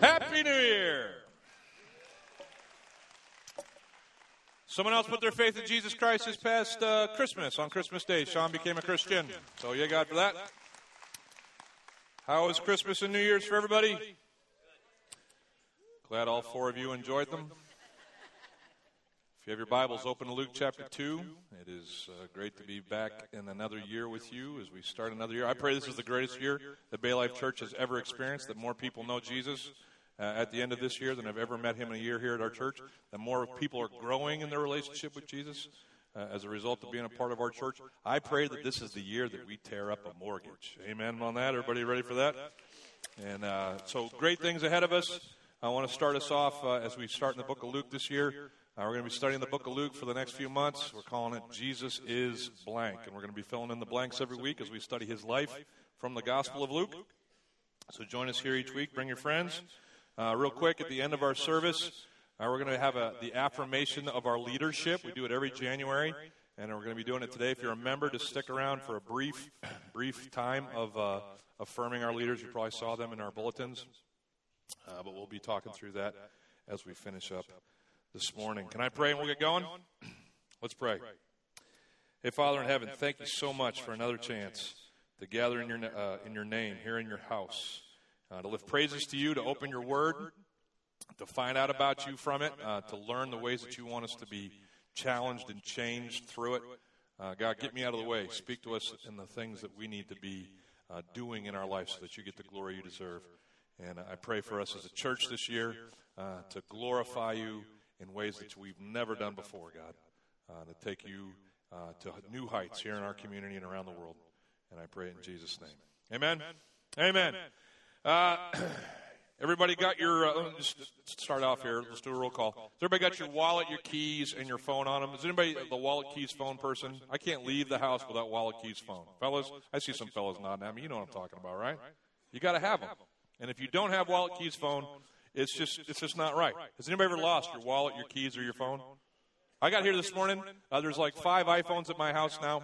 Happy New Year! Someone else put their faith in Jesus Christ this past uh, Christmas, on Christmas Day. Sean became a Christian. So, yeah, God for that. How was Christmas and New Year's for everybody? Glad all four of you enjoyed them. If you have your Bibles, open to Luke chapter 2. It is uh, great to be back in another year with you as we start another year. I pray this is the greatest year that Bay Life Church has ever experienced, that more people know Jesus uh, at the end of this year than I've ever met him in a year here at our church, The more people are growing in their relationship with Jesus. Uh, as a result of being a part of our church, I pray that this is the year that we tear up a mortgage. Amen on that. Everybody ready for that? And uh, so, great things ahead of us. I want to start us off uh, as we start in the book of Luke this year. Uh, we're going to be studying the book of Luke for the next few months. We're calling it Jesus is Blank. And we're going to be filling in the blanks every week as we study his life from the Gospel of Luke. So join us here each week. Bring your friends. Uh, real quick, at the end of our service, uh, we're going to have a, the affirmation of our leadership. We do it every January, and we're going to be doing it today. If you're a member, just stick around for a brief, brief time of uh, affirming our leaders. You probably saw them in our bulletins, uh, but we'll be talking through that as we finish up this morning. Can I pray and we'll get going? Let's pray. Hey, Father in heaven, thank you so much for another chance to gather in your, uh, in your name here in your house, uh, to lift praises to you, to open your word, to find out about you from it, uh, to learn the ways that you want us to be challenged and changed through it. Uh, God, get me out of the way. Speak to us in the things that we need to be uh, doing in our life so that you get the glory you deserve. And I pray for us as a church this year uh, to glorify you in ways that we've never done before, God, uh, to take you to new heights here in our community and around the world. And I pray in Jesus' name. Amen. Amen. Uh, everybody got your, uh, just start off here. Let's do a roll call. Has everybody got your wallet, your keys, and your phone on them? Is anybody the wallet, keys, phone person? I can't leave the house without wallet, keys, phone. Fellas, I see some fellas nodding at me. You know what I'm talking about, right? You got to have them. And if you don't have wallet, keys, phone, it's just it's just not right. Has anybody ever lost your wallet, your keys, or your phone? I got here this morning. Uh, there's like five iPhones at my house now.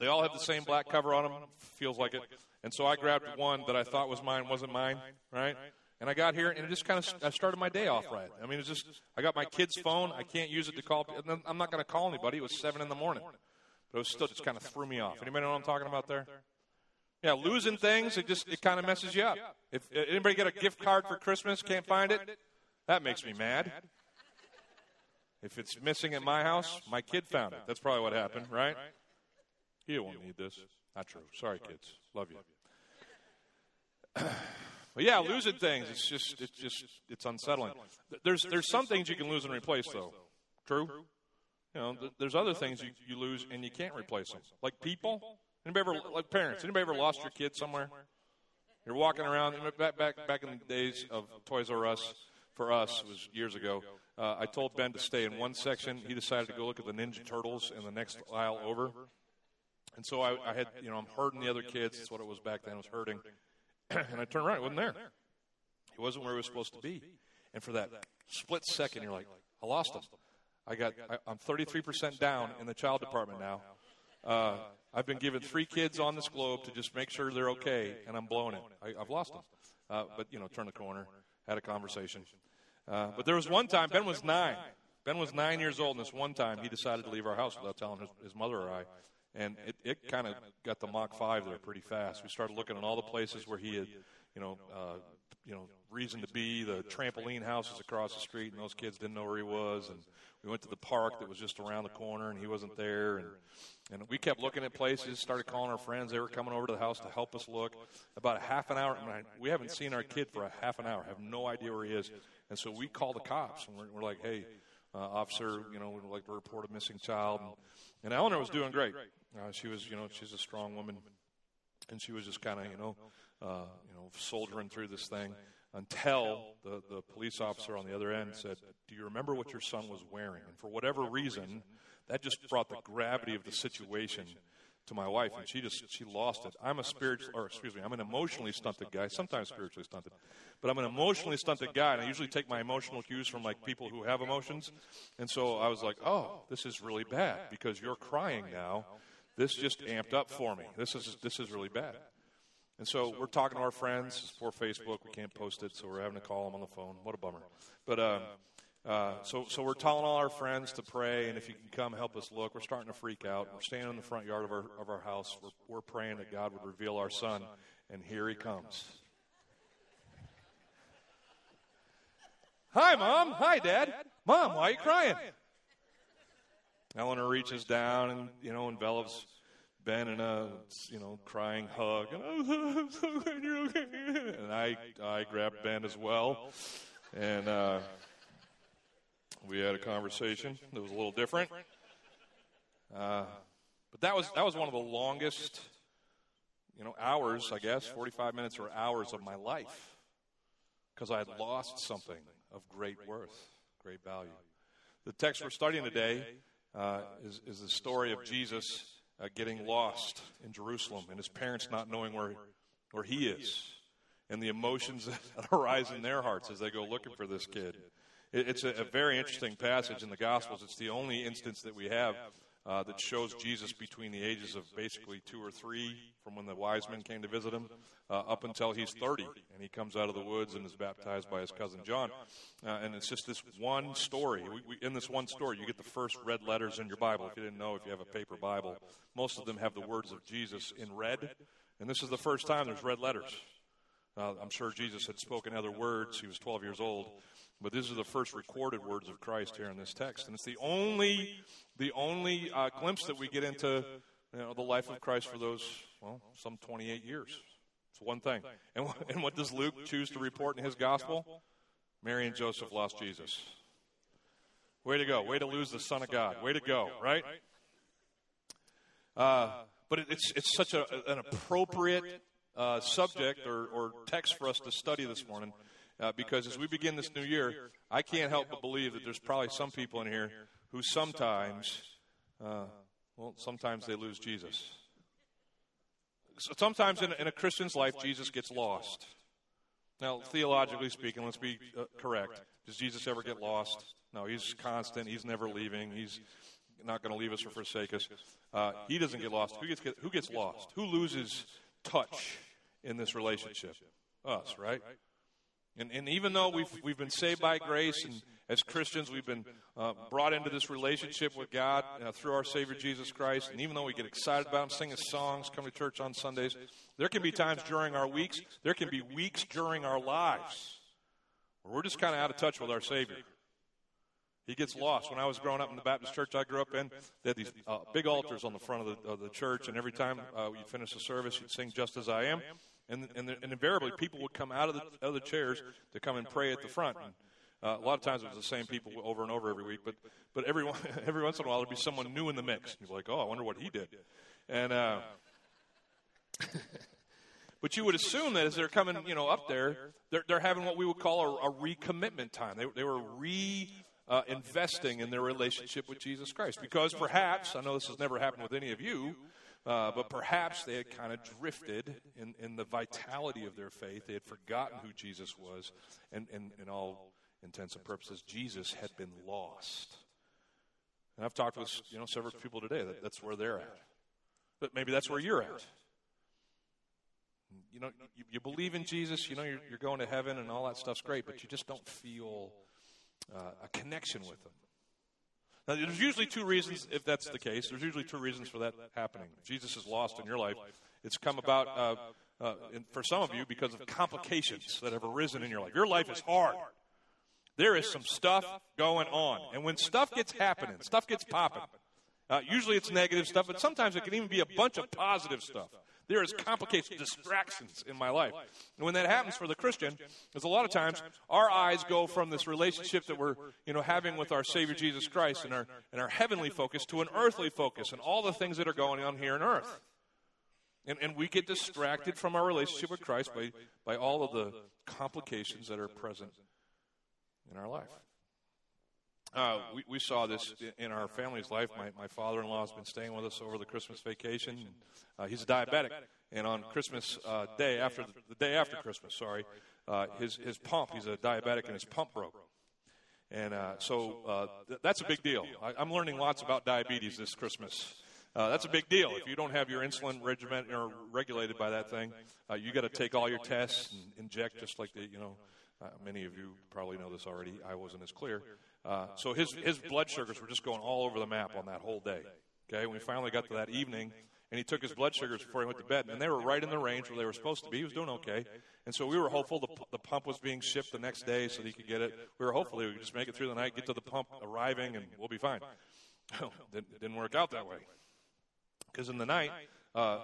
They all have the same black cover on them. Feels like it. And so I grabbed one that I thought was mine, wasn't mine, right? And I got here, and it just kind of I started my day off right. I mean, it's just I got my kid's phone. I can't use it to call. I'm not going to call anybody. It was seven in the morning, but it was still just kind of threw me off. Anybody know what I'm talking about there? Yeah, losing things, it just it kind of messes you up. If anybody get a gift card for Christmas, can't find it, that makes me mad. If it's missing at my house, my kid found it. That's probably what happened, right? He won't need this. Not true. Sorry, kids. Love you. but yeah, losing things, it's just it's just it's unsettling. There's there's some things you can lose and replace though. True? You know, there's other things you, you lose and you can't replace them. Like people, Anybody ever, like parents, anybody ever lost your kid somewhere? You're walking around, back, back, back in the days of Toys R Us, for us, it was years ago. Uh, I told Ben to stay in one section. He decided to go look at the Ninja Turtles in the next aisle over. And so I, I had, you know, I'm hurting the other kids. That's what it was back then. I was hurting. and I turned around. It wasn't there. He wasn't where he was supposed to be. And for that split second, you're like, I lost him. I got, I, I'm 33% down in the child department now. Uh, I've been given three kids on this globe to just make sure they're okay, and I'm blowing it. I, have lost them. Uh, but, you know, turn the corner, had a conversation. Uh, but there was one time, Ben was nine. Ben was nine years old, and this one time he decided to leave our house without telling his, his mother or I. And it, it kind of got the Mach 5 there pretty fast. We started looking at all the places where he had, you know, uh, you know, reason to be. The trampoline houses across the street, and those kids didn't know where he was. And we went to the park that was just around the corner, and he wasn't there. And and we kept looking at places, started calling our friends. They were coming over to the house to help us look. About a half an hour, we haven't seen our kid for a half an hour, have no idea where he is. And so we called the cops, and we're, we're like, hey, uh, officer, you know, we'd like to report a missing child. And, and Eleanor was doing great. Uh, she was, you know, she's a strong woman, and she was just kind of, you know, uh, you know, soldiering through this thing until the, the police officer on the other end said, Do you remember what your son was wearing? And for whatever reason, that just brought the gravity of the situation to my wife, and she just she lost it. I'm a spiritual, or excuse me, I'm an emotionally stunted guy. Sometimes spiritually stunted, but I'm an emotionally stunted guy, and I usually take my emotional cues from like people who have emotions. And so I was like, oh, this is really bad because you're crying now. This just amped up for me. This is this is really bad. And so we're talking to our friends. For Facebook. We can't post it, so we're having to call them on the phone. What a bummer. But uh, uh, so, so we're telling all our friends to pray, and if you can come help us look, we're starting to freak out. We're standing in the front yard of our, of our house. We're, we're praying that God would reveal our son, and here he comes. Hi, Mom. Hi, Dad. Mom, why are you crying? Eleanor reaches down and, you know, envelops Ben in a you know crying hug, and, and I I grabbed Ben as well, and uh, we had a conversation that was a little different. Uh, but that was that was one of the longest, you know, hours I guess, forty five minutes or hours of my life, because I had lost something of great worth, great value. The text we're studying today uh, is, is the story of Jesus uh, getting lost in Jerusalem and his parents not knowing where, where he is and the emotions that arise in their hearts as they go looking for this kid. It, it's a, a, very interesting passage in the Gospels. It's the only instance that we have uh, that shows Jesus between the ages of basically two or three from when the wise men came to visit him uh, up until he's 30 and he comes out of the woods and is baptized by his cousin John. Uh, and it's just this one story. We, we, in this one story, you get the first red letters in your Bible. If you didn't know, if you have a paper Bible, most of them have the words of Jesus in red. And this is the first time there's red letters. Uh, I'm sure Jesus had spoken other words. He was 12 years old. But these are the first recorded words of Christ here in this text, and it's the only the only uh, glimpse that we get into you know, the life of Christ for those well some 28 years. It's one thing. And, and what does Luke choose to report in his gospel? Mary and Joseph lost Jesus. Way to go! Way to lose the Son of God. Way to go! Right? Uh, but it's it's such a, an appropriate uh, subject or, or text for us to study this morning uh, because as we begin this new year, I can't help but believe that there's probably some people in here who sometimes, uh, well, sometimes they lose Jesus. So sometimes in, in, a Christian's life, Jesus gets lost. Now, theologically speaking, let's be uh, correct. Does Jesus ever get lost? No, he's constant. He's never leaving. He's not going to leave us or forsake us. Uh, he doesn't get lost. Who gets, who gets lost? Who loses touch in this relationship? Us, right? And, and even though we've, we've been saved by grace, and as Christians, we've been uh, brought into this relationship with God uh, through our Savior Jesus Christ, and even though we get excited about Him, singing songs, come to church on Sundays, there can be times during our weeks, there can be weeks during our lives where we're just kind of out of touch with our Savior. He gets lost. When I was growing up in the Baptist church I grew up in, they had these uh, big altars on the front of the, of the church, and every time uh, you finish the service, you'd sing "Just as I Am." And, and, and invariably, people would come out of the, of the chairs to come and pray at the front. And, uh, a lot of times it was the same people over and over every week, but, but every, every once in a while there'd be someone new in the mix. You're like, oh, I wonder what he did. And, uh, but you would assume that as they're coming, you know, up there, they're, they're having what we would call a, a recommitment time. They, they were re uh, investing in their relationship with Jesus Christ. Because perhaps, I know this has never happened with any of you, uh, but perhaps they had kind of drifted in, in the vitality of their faith. They had forgotten who Jesus was, and, and in all intents and purposes, Jesus had been lost. And I've talked with you know several people today that that's where they're at. But maybe that's where you're at. You know, you, you believe in Jesus, you know you're, you're, going to heaven and all that stuff's great, but you just don't feel uh, a connection with Him. Now, there's usually two reasons, if that's the case, there's usually two reasons for that happening. Jesus is lost in your life. It's come about uh, uh, for some of you because of complications that have arisen in your life. Your life is hard. There is some stuff going on. And when stuff gets happening, stuff gets popping, uh, usually it's negative stuff, but sometimes it can even be a bunch of positive stuff. There is complications, distractions in my life. And when that happens for the Christian, is a lot of times our eyes go from this relationship that we're, you know, having with our Savior Jesus Christ and our, and our heavenly focus to an earthly focus and all the things that are going on here on earth. And, and we get distracted from our relationship with Christ by, by all of the complications that are present in our life. Uh, we, we, saw this in our family's life. My, my father in law has been staying with us over the Christmas vacation. Uh, he's a diabetic. And on Christmas uh, Day, after the, the, day after Christmas, sorry, uh, his, his pump, he's a diabetic, and his pump broke. And uh, so uh, th- that's a big deal. I, am learning lots about diabetes this Christmas. That's a big deal. If you don't have your insulin regimen or regulated by that thing, you got to take all your tests and inject just like the, you know, many of you probably know this already. I wasn't as clear. Uh, so his, his blood sugars were just going all over the map on that whole day. Okay, when we finally got to that evening, and he took his blood sugars before he went to bed, and they were right in the range where they were supposed to be. He was doing okay, and so we were hopeful the, the pump was being shipped the next day so that he could get it. We were hopefully we could just make it through the night, get to the pump arriving, and we'll be fine. it didn't work out that way because in the night, uh,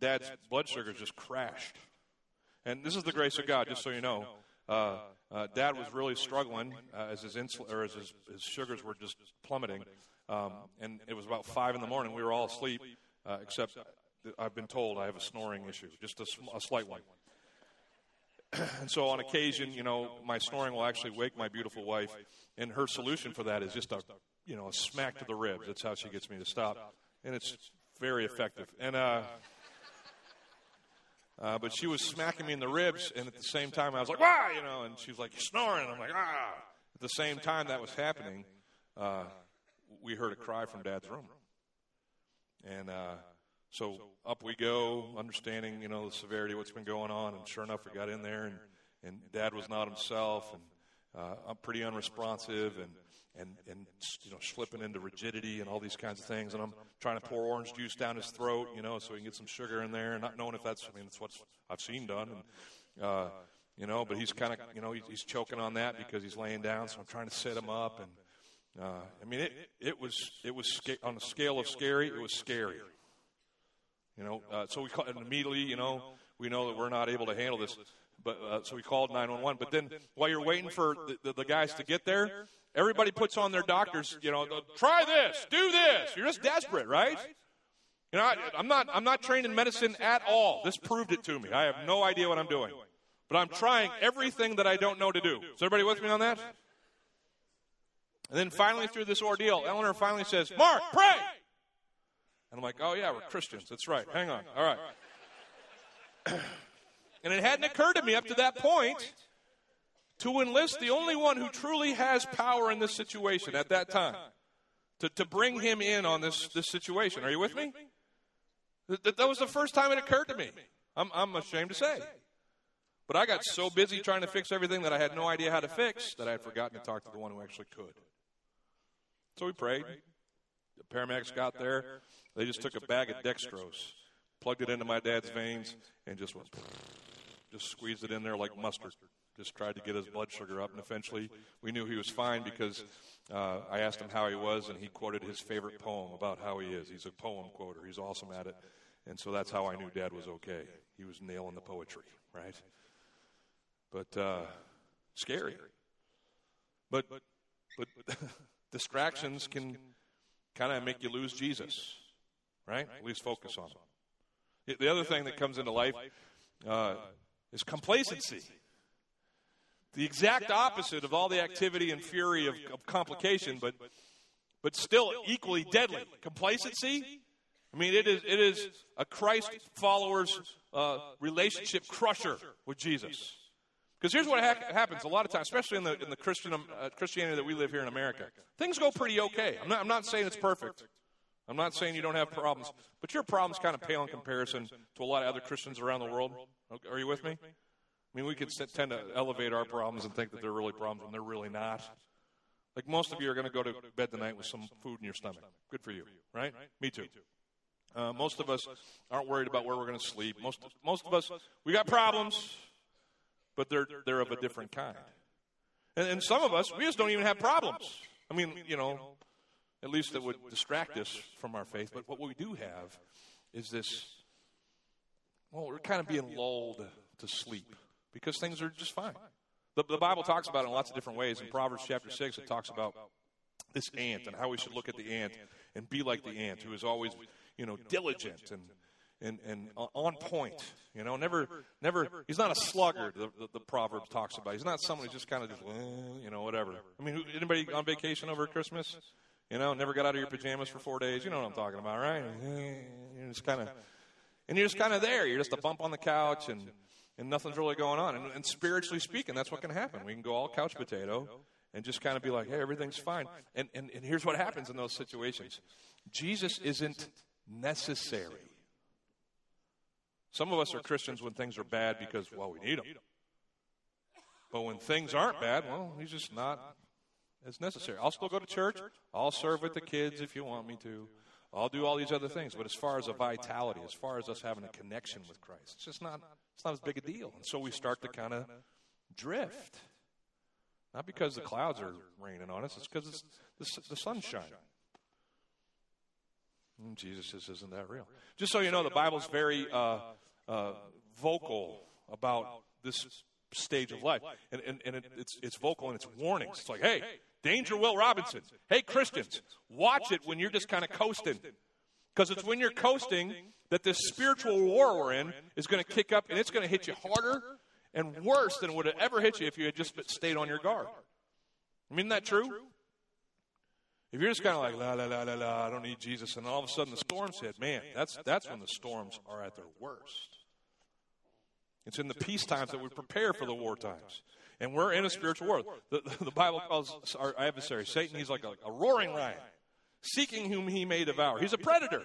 Dad's blood sugars just crashed. And this is the grace of God, just so you know. Uh, uh, Dad was really struggling uh, as his insul- or as his, his, sugars were just plummeting, um, and it was about five in the morning. We were all asleep, uh, except I've been told I have a snoring issue, just a, sm- a slight one. and so, on occasion, you know, my snoring will actually wake my beautiful wife, and her solution for that is just a, you know, a smack to the ribs. That's how she gets me to stop, and it's very effective. And uh, but she was smacking me in the ribs, and at the same time, I was like, "Why?" You know, and she was like, "You're snoring," and I'm like, "Ah." At the same time that was happening, uh, we heard a cry from Dad's room, and uh, so up we go, understanding you know the severity of what's been going on, and sure enough, we got in there, and and Dad was not himself, and uh, I'm pretty unresponsive, and and, and you know slipping into rigidity and all these kinds of things. And I'm trying to pour orange juice down his throat, you know, so he can get some sugar in there, and not knowing if that's I mean that's what I've seen done. And, uh, you know, but he's kind of you know he's choking on that because he's laying down. So I'm trying to set him up, and uh, I mean it it was it was sca- on a scale of scary. It was scary. You know, uh, so we call, and immediately, you know, we know that we're not able to handle this. But uh, so we called 911. But then while you're waiting for the, the, the guys to get there, Everybody puts on their doctors, you know, try this, do this. You're just desperate, right? You know, I, am not, I'm not trained in medicine at all. This proved it to me. I have no idea what I'm doing. But I'm trying everything that I don't know to do. Is everybody with me on that? And then finally, through this ordeal, Eleanor finally says, Mark, pray! And I'm like, oh, yeah, we're Christians. That's right. Hang on. All right. and it hadn't occurred to me up to that point to enlist the only one who truly has power in this situation at that time, to, to bring him in on this, this situation. Are you with me? That, that was the first time it occurred to me. I'm, I'm ashamed to say. But I got so busy trying to fix everything that I had no idea how to fix that I had forgotten to talk to the one who actually could. So we prayed. The paramedics got there. They just took a bag of dextrose, plugged it into my dad's veins, and just went, just squeezed it in there like mustard just tried to get his blood sugar up, and eventually we knew he was fine because uh, I asked him how he was, and he quoted his favorite poem about how he is. He's a poem quoter, he's awesome at it. And so that's how I knew Dad was okay. He was nailing the poetry, right? But uh, scary. But, but distractions can kind of make you lose Jesus, right? At least focus on him. The other thing that comes into life uh, is complacency the exact opposite of all the activity and fury of, of complication, but, but still equally deadly. Complacency, I mean, it is, it is a Christ follower's uh, relationship crusher with Jesus. Because here's what ha- happens a lot of times, especially in the, in the Christian, um, uh, Christianity that we live here in America. Things go pretty okay. I'm not, I'm not saying it's perfect. I'm not saying you don't have problems, but your problems kind of pale in comparison to a lot of other Christians around the world. Are you with me? I mean, we could tend to elevate our problems and think that they're really problems when they're really not. Like most of you are going to go to bed tonight with some food in your stomach. Good for you, right? Me too. Uh, most of us aren't worried about where we're going to sleep. Most most of us we got problems, but they're they're of a different kind. And, and some of us we just don't even have problems. I mean, you know, at least that would distract us from our faith. But what we do have is this. Well, we're kind of being lulled to sleep because things are just fine. The, the Bible talks about it in lots of different ways. In Proverbs chapter 6, it talks about this ant and how we should look at the ant and be like the ant who is always, you know, diligent and, and, and on point. You know, never, never, he's not a sluggard, the, the, the proverb talks about. He's not someone who just kind of just, eh, you know, whatever. I mean, anybody on vacation over Christmas? You know, never got out of your pajamas for four days. You know what I'm talking about, right? Eh, you're just kind of, and you're just kind of there. You're just a bump on the couch and, and nothing's really going on. And, and spiritually speaking, that's what can happen. We can go all couch potato and just kind of be like, hey, everything's fine. And, and, and here's what happens in those situations Jesus isn't necessary. Some of us are Christians when things are bad because, well, we need them. But when things aren't bad, well, he's just not as necessary. I'll still go to church. I'll serve with the kids if you want me to. I'll do all these other things. But as far as a vitality, as far as us having a connection with Christ, it's just not, it's not as big a deal. And so we start to kind of drift. Not because the clouds are raining on us, it's because it's the, the sun's shining. And Jesus says, Isn't that real? Just so you know, the Bible's very uh, uh, vocal about this stage of life. And, and, and it, it's, it's vocal and it's warnings. It's like, hey, danger, Will Robinson. Hey, Christians, watch it when you're just kind of coasting. Because it's when you're coasting that this spiritual war we're in is going to kick up and it's going to hit you harder and worse than would have ever hit you if you had just stayed on your guard. I mean, isn't that true? If you're just kind of like, la, la, la, la, la, I don't need Jesus, and all of a sudden the storms hit, man, that's, that's when the storms are at their worst. It's in the peace times that we prepare for the war times. And we're in a spiritual war. The, the Bible calls our adversary, Satan, he's like a, a roaring lion, seeking whom he may devour. He's a predator.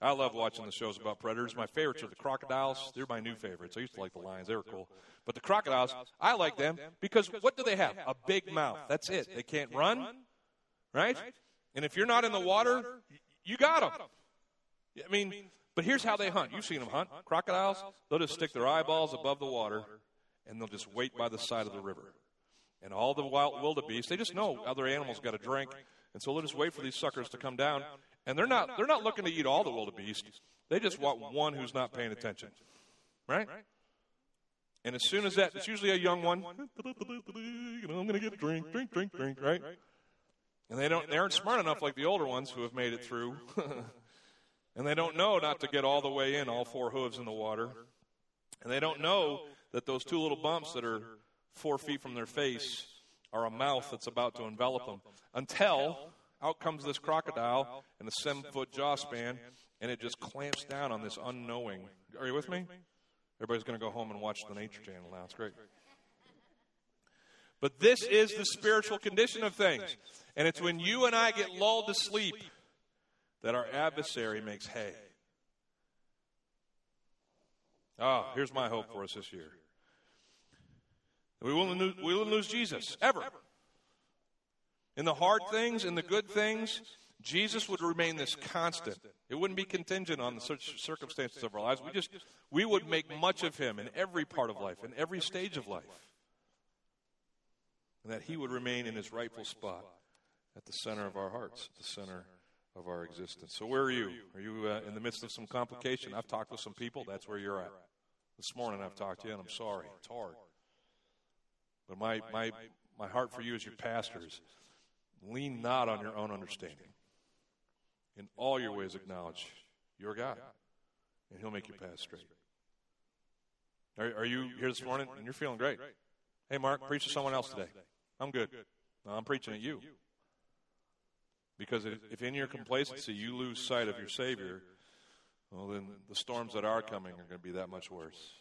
I love watching the shows about predators. My favorites are the crocodiles. They're my new favorites. I used to like the lions. They were cool. But the crocodiles, I like them because what do they have? A big mouth. That's it. They can't run, right? And if you're not in the water, you got them. I mean, but here's how they hunt. You've seen them hunt. Crocodiles, they'll just stick their eyeballs above the water and they'll just wait by the side of the river. And all the wild wildebeest, they just know other animals got a drink, and so they'll just wait for these suckers to come down. And they're not they're not looking to eat all the wildebeest. They just want one who's not paying attention. Right? And as soon as that, it's usually a young one. You know, I'm going to get a drink, drink, drink, drink, right? And they don't, they aren't smart enough like the older ones who have made it through. and they don't know not to get all the way in, all four hooves in the water. And they don't know that those two little bumps that are four feet from their face are a mouth that's about to envelop them. Until out comes this crocodile in a seven foot jaw span, and it just clamps down on this unknowing. Are you with me? Everybody's going to go home and watch the Nature Channel now. It's great. But this is the spiritual condition of things. And it's when you and I get lulled to sleep that our adversary makes hay. Ah, oh, here's my hope for us this year. We wouldn't lose, we wouldn't lose Jesus, ever. In the hard things, in the good things, Jesus would remain this constant. It wouldn't be contingent on the circumstances of our lives. We just we would make much of him in every part of life, in every stage of life. And that he would remain in his rightful spot at the center of our hearts, at the center of our existence. So where are you? Are you uh, in the midst of some complication? I've talked with some people. That's where you're at. This morning I've talked to you, and I'm sorry. It's hard. But my, my, my heart for you as your pastors, lean not on your own understanding. In all your ways acknowledge your God, and he'll make your path straight. Are, are you here this morning and you're feeling great? Hey, Mark, preach to someone else today. I'm good. No, I'm preaching at you. Because if in your complacency you lose sight of your Savior, well, then the storms that are coming are going to be that much worse.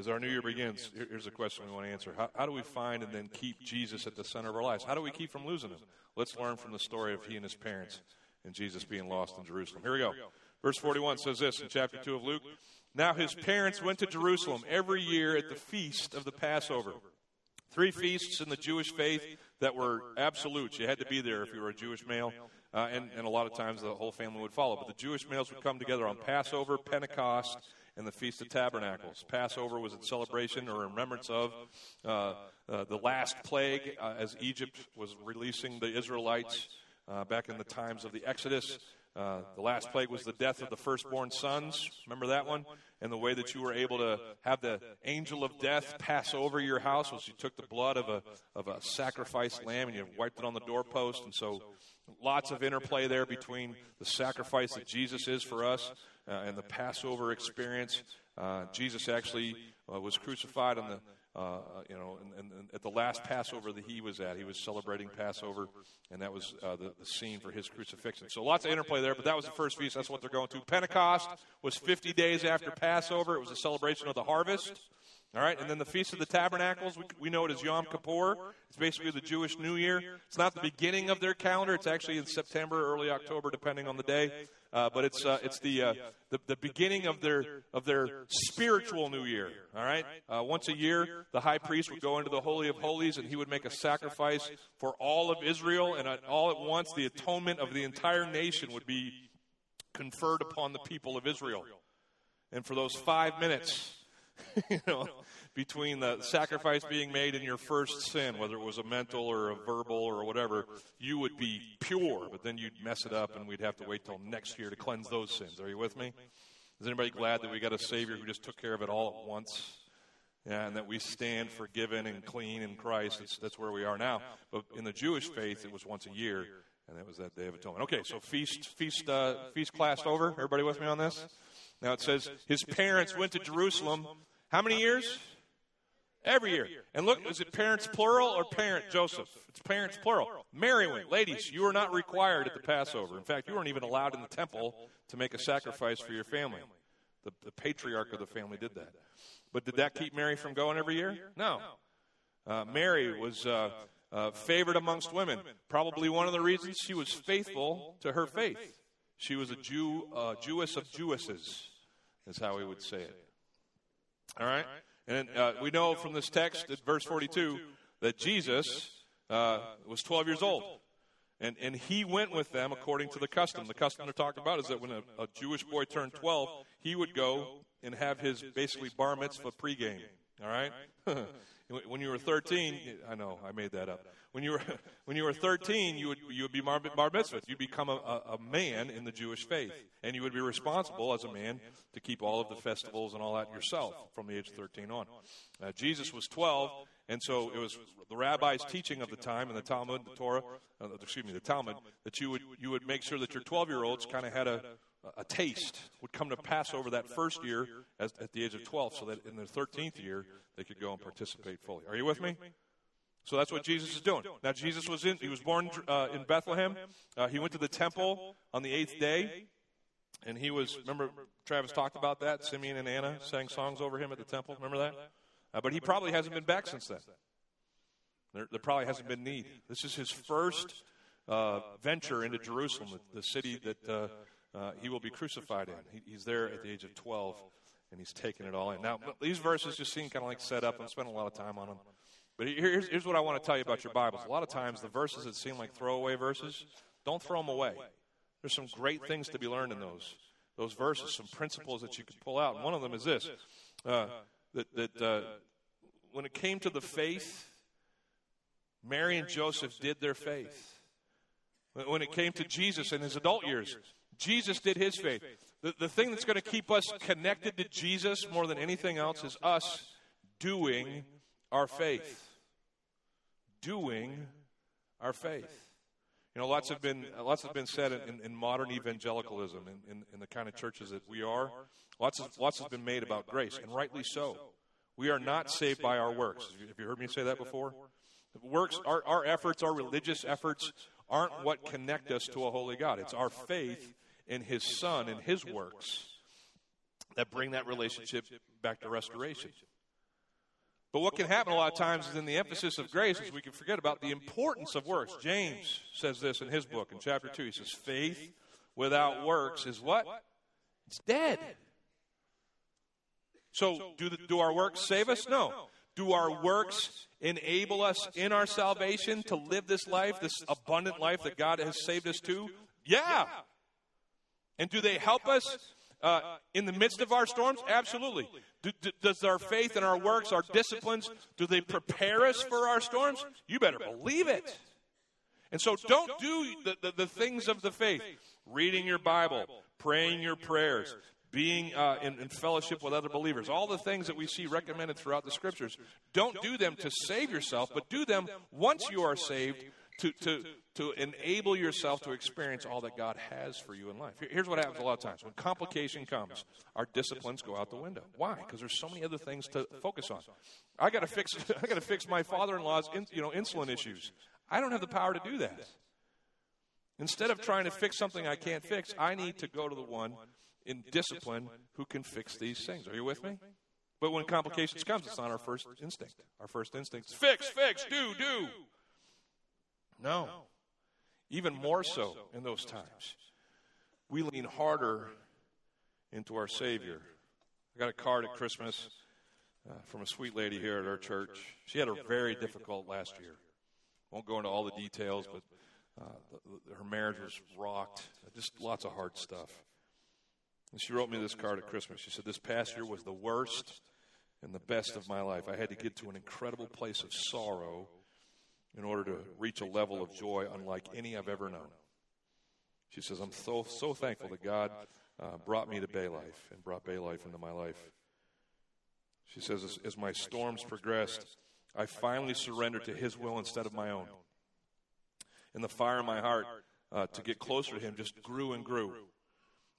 As our new year begins, here's a question we want to answer. How, how, do we find and then keep Jesus at the center of our lives? How do we keep from losing him? Let's learn from the story of he and his parents and Jesus being lost in Jerusalem. Here we go. Verse 41 says this in chapter 2 of Luke. Now his parents went to Jerusalem every year at the feast of the Passover. Three feasts in the Jewish faith that were absolute. You had to be there if you were a Jewish male. Uh, and, and a lot of times the whole family would follow. But the Jewish males would come together on Passover, Pentecost, and the Feast of Tabernacles. Passover was a celebration or remembrance of uh, uh, the last plague uh, as Egypt was releasing the Israelites uh, back in the times of the Exodus. Uh, the last plague was the death of the firstborn sons. Remember that one? And the way that you were able to have the angel of death pass over your house was you took the blood of a, of a sacrificed lamb and you wiped it on the doorpost. And so lots of interplay there between the sacrifice that Jesus is for us and the Passover experience. Uh, Jesus actually uh, was crucified on the uh, you know, and, at the last Passover that he was at, he was celebrating Passover, and that was uh, the, the, scene for his crucifixion. So lots of interplay there, but that was the first feast. That's what they're going to. Pentecost was 50 days after Passover. It was a celebration of the harvest. All right, and then the Feast of the Tabernacles, we, we know it as Yom Kippur. It's basically the Jewish New Year. It's not the beginning of their calendar. It's actually in September, early October, depending on the day. Uh, but it's uh, it's the, uh, the the beginning of their of their spiritual New Year. All right, uh, once a year, the high priest would go into the holy of holies, and he would make a sacrifice for all of Israel, and all at once, the atonement of the entire nation would be conferred upon the people of Israel. And for those five minutes, you know, between the sacrifice being made and your first sin, whether it was a mental or a verbal or whatever, you would be pure, but then you'd mess it up and we'd have to wait till next year to cleanse those sins. Are you with me? Is anybody glad that we got a Savior who just took care of it all at once? Yeah, and that we stand forgiven and clean in Christ. That's, that's where we are now. But in the Jewish faith, it was once a year, and that was that Day of Atonement. Okay, so feast, feast, uh, feast Passover. Everybody with me on this? Now it says his parents went to Jerusalem. How many years? Every year. And look, is it parents plural or parent Joseph? It's parents plural. Mary went. Ladies, you are not required at the Passover. In fact, you weren't even allowed in the temple to make a sacrifice for your family. The, the patriarch of the family did that. But did that keep Mary from going every year? No. Uh, Mary was uh, uh, favored amongst women. Probably one of the reasons she was faithful to her faith. She was a Jew, uh, Jewess of Jewesses, is how we would say it. All right? And uh, we know from this text, at verse 42, that Jesus uh, was 12 years old. And, and he went with them according to the custom. The custom they're talking about is that when a, a Jewish boy turned 12, he would go and have his basically bar mitzvah pregame. All right? when you were 13, I know, I made that up. When you were, when you were 13, you would, you would be bar, bar mitzvah. You'd become a, a, man in the Jewish faith. And you would be responsible as a man to keep all of the festivals and all that yourself from the age of 13 on. Uh, Jesus was 12, and so it was the rabbi's teaching of the time in the Talmud, the Torah, uh, excuse me, the Talmud, that you would, you would make sure that your 12 year olds kind of had a, a taste, come to Passover that first year as, at the age of 12, so that in the 13th year they could go and participate fully. Are you with me? So that's what Jesus is doing. Now Jesus was in. He was born uh, in Bethlehem. Uh, he went to the temple on the eighth day, and he was. Remember, Travis talked about that. Simeon and Anna sang songs over him at the temple. Remember that? Uh, but he probably hasn't been back since then. There, there probably hasn't been need. This is his first uh, venture into Jerusalem, the, the city that uh, uh, he will be crucified in. He, he's there at the age of 12, and he's taking it all in. Now, these verses just seem kind of like set up. I'm spending a lot of time on them. But here's, here's what I want to tell you about your Bibles. A lot of times, the verses that seem like throwaway verses, don't throw them away. There's some great things to be learned in those those verses, some principles that you could pull out. And one of them is this: uh, that that uh, when it came to the faith, Mary and Joseph did their faith. When it came to Jesus in his adult years, Jesus did his faith. The, the thing that's going to keep us connected to Jesus more than anything else is us doing our faith. Doing our faith. You know, lots have been lots have been said in, in modern evangelicalism, in, in, in, the kind of churches that we are. Lots of, lots has been made about grace, and rightly so. We are not saved by our works. Have you heard me say that before? Works, our, our efforts, our religious efforts, aren't what connect us to a holy God. It's our faith in His Son and His works that bring that relationship back to restoration. But what can happen a lot of times is in the emphasis of grace is we can forget about the importance of works. James says this in his book in chapter 2. He says, Faith without works is what? It's dead. So, do, the, do our works save us? No. Do our works enable us in our salvation to live this life, this abundant life that God has saved us to? Yeah. And do they help us uh, in the midst of our storms? Absolutely. Do, do, does our faith and our works, our disciplines, do they prepare us for our storms? You better believe it. And so don't do the, the, the things of the faith. Reading your Bible, praying your prayers, being uh, in, in, fellowship with other believers, all the things that we see recommended throughout the scriptures. Don't do them to save yourself, but do them once you are saved to, to, to enable yourself to experience all that God has for you in life. Here's what happens a lot of times when complication comes, our disciplines go out the window. Why? Because there's so many other things to focus on. I got to fix. I got to fix my father-in-law's, in, you know, insulin issues. I don't have the power to do that. Instead of trying to fix something I can't fix, I need to go to the one in discipline who can fix these things. Are you with me? But when complications comes, it's not our first instinct. Our first instinct is fix, fix, do, do. No. Even more so in those times. We lean harder into our Savior. I got a card at Christmas uh, from a sweet lady here at our church. She had a very difficult last year. Won't go into all the details, but uh, the, the, her marriage was rocked. Just lots of hard stuff. And she wrote me this card at Christmas. She said, This past year was the worst and the best of my life. I had to get to an incredible place of sorrow in order to reach a level of joy unlike any I've ever known. She says, I'm so, so thankful that God uh, brought me to Bay Life and brought Bay Life into my life. She says, as, as my storms progressed, I finally surrendered to His will instead of my own. And the fire in my heart uh, to get closer to Him just grew and grew.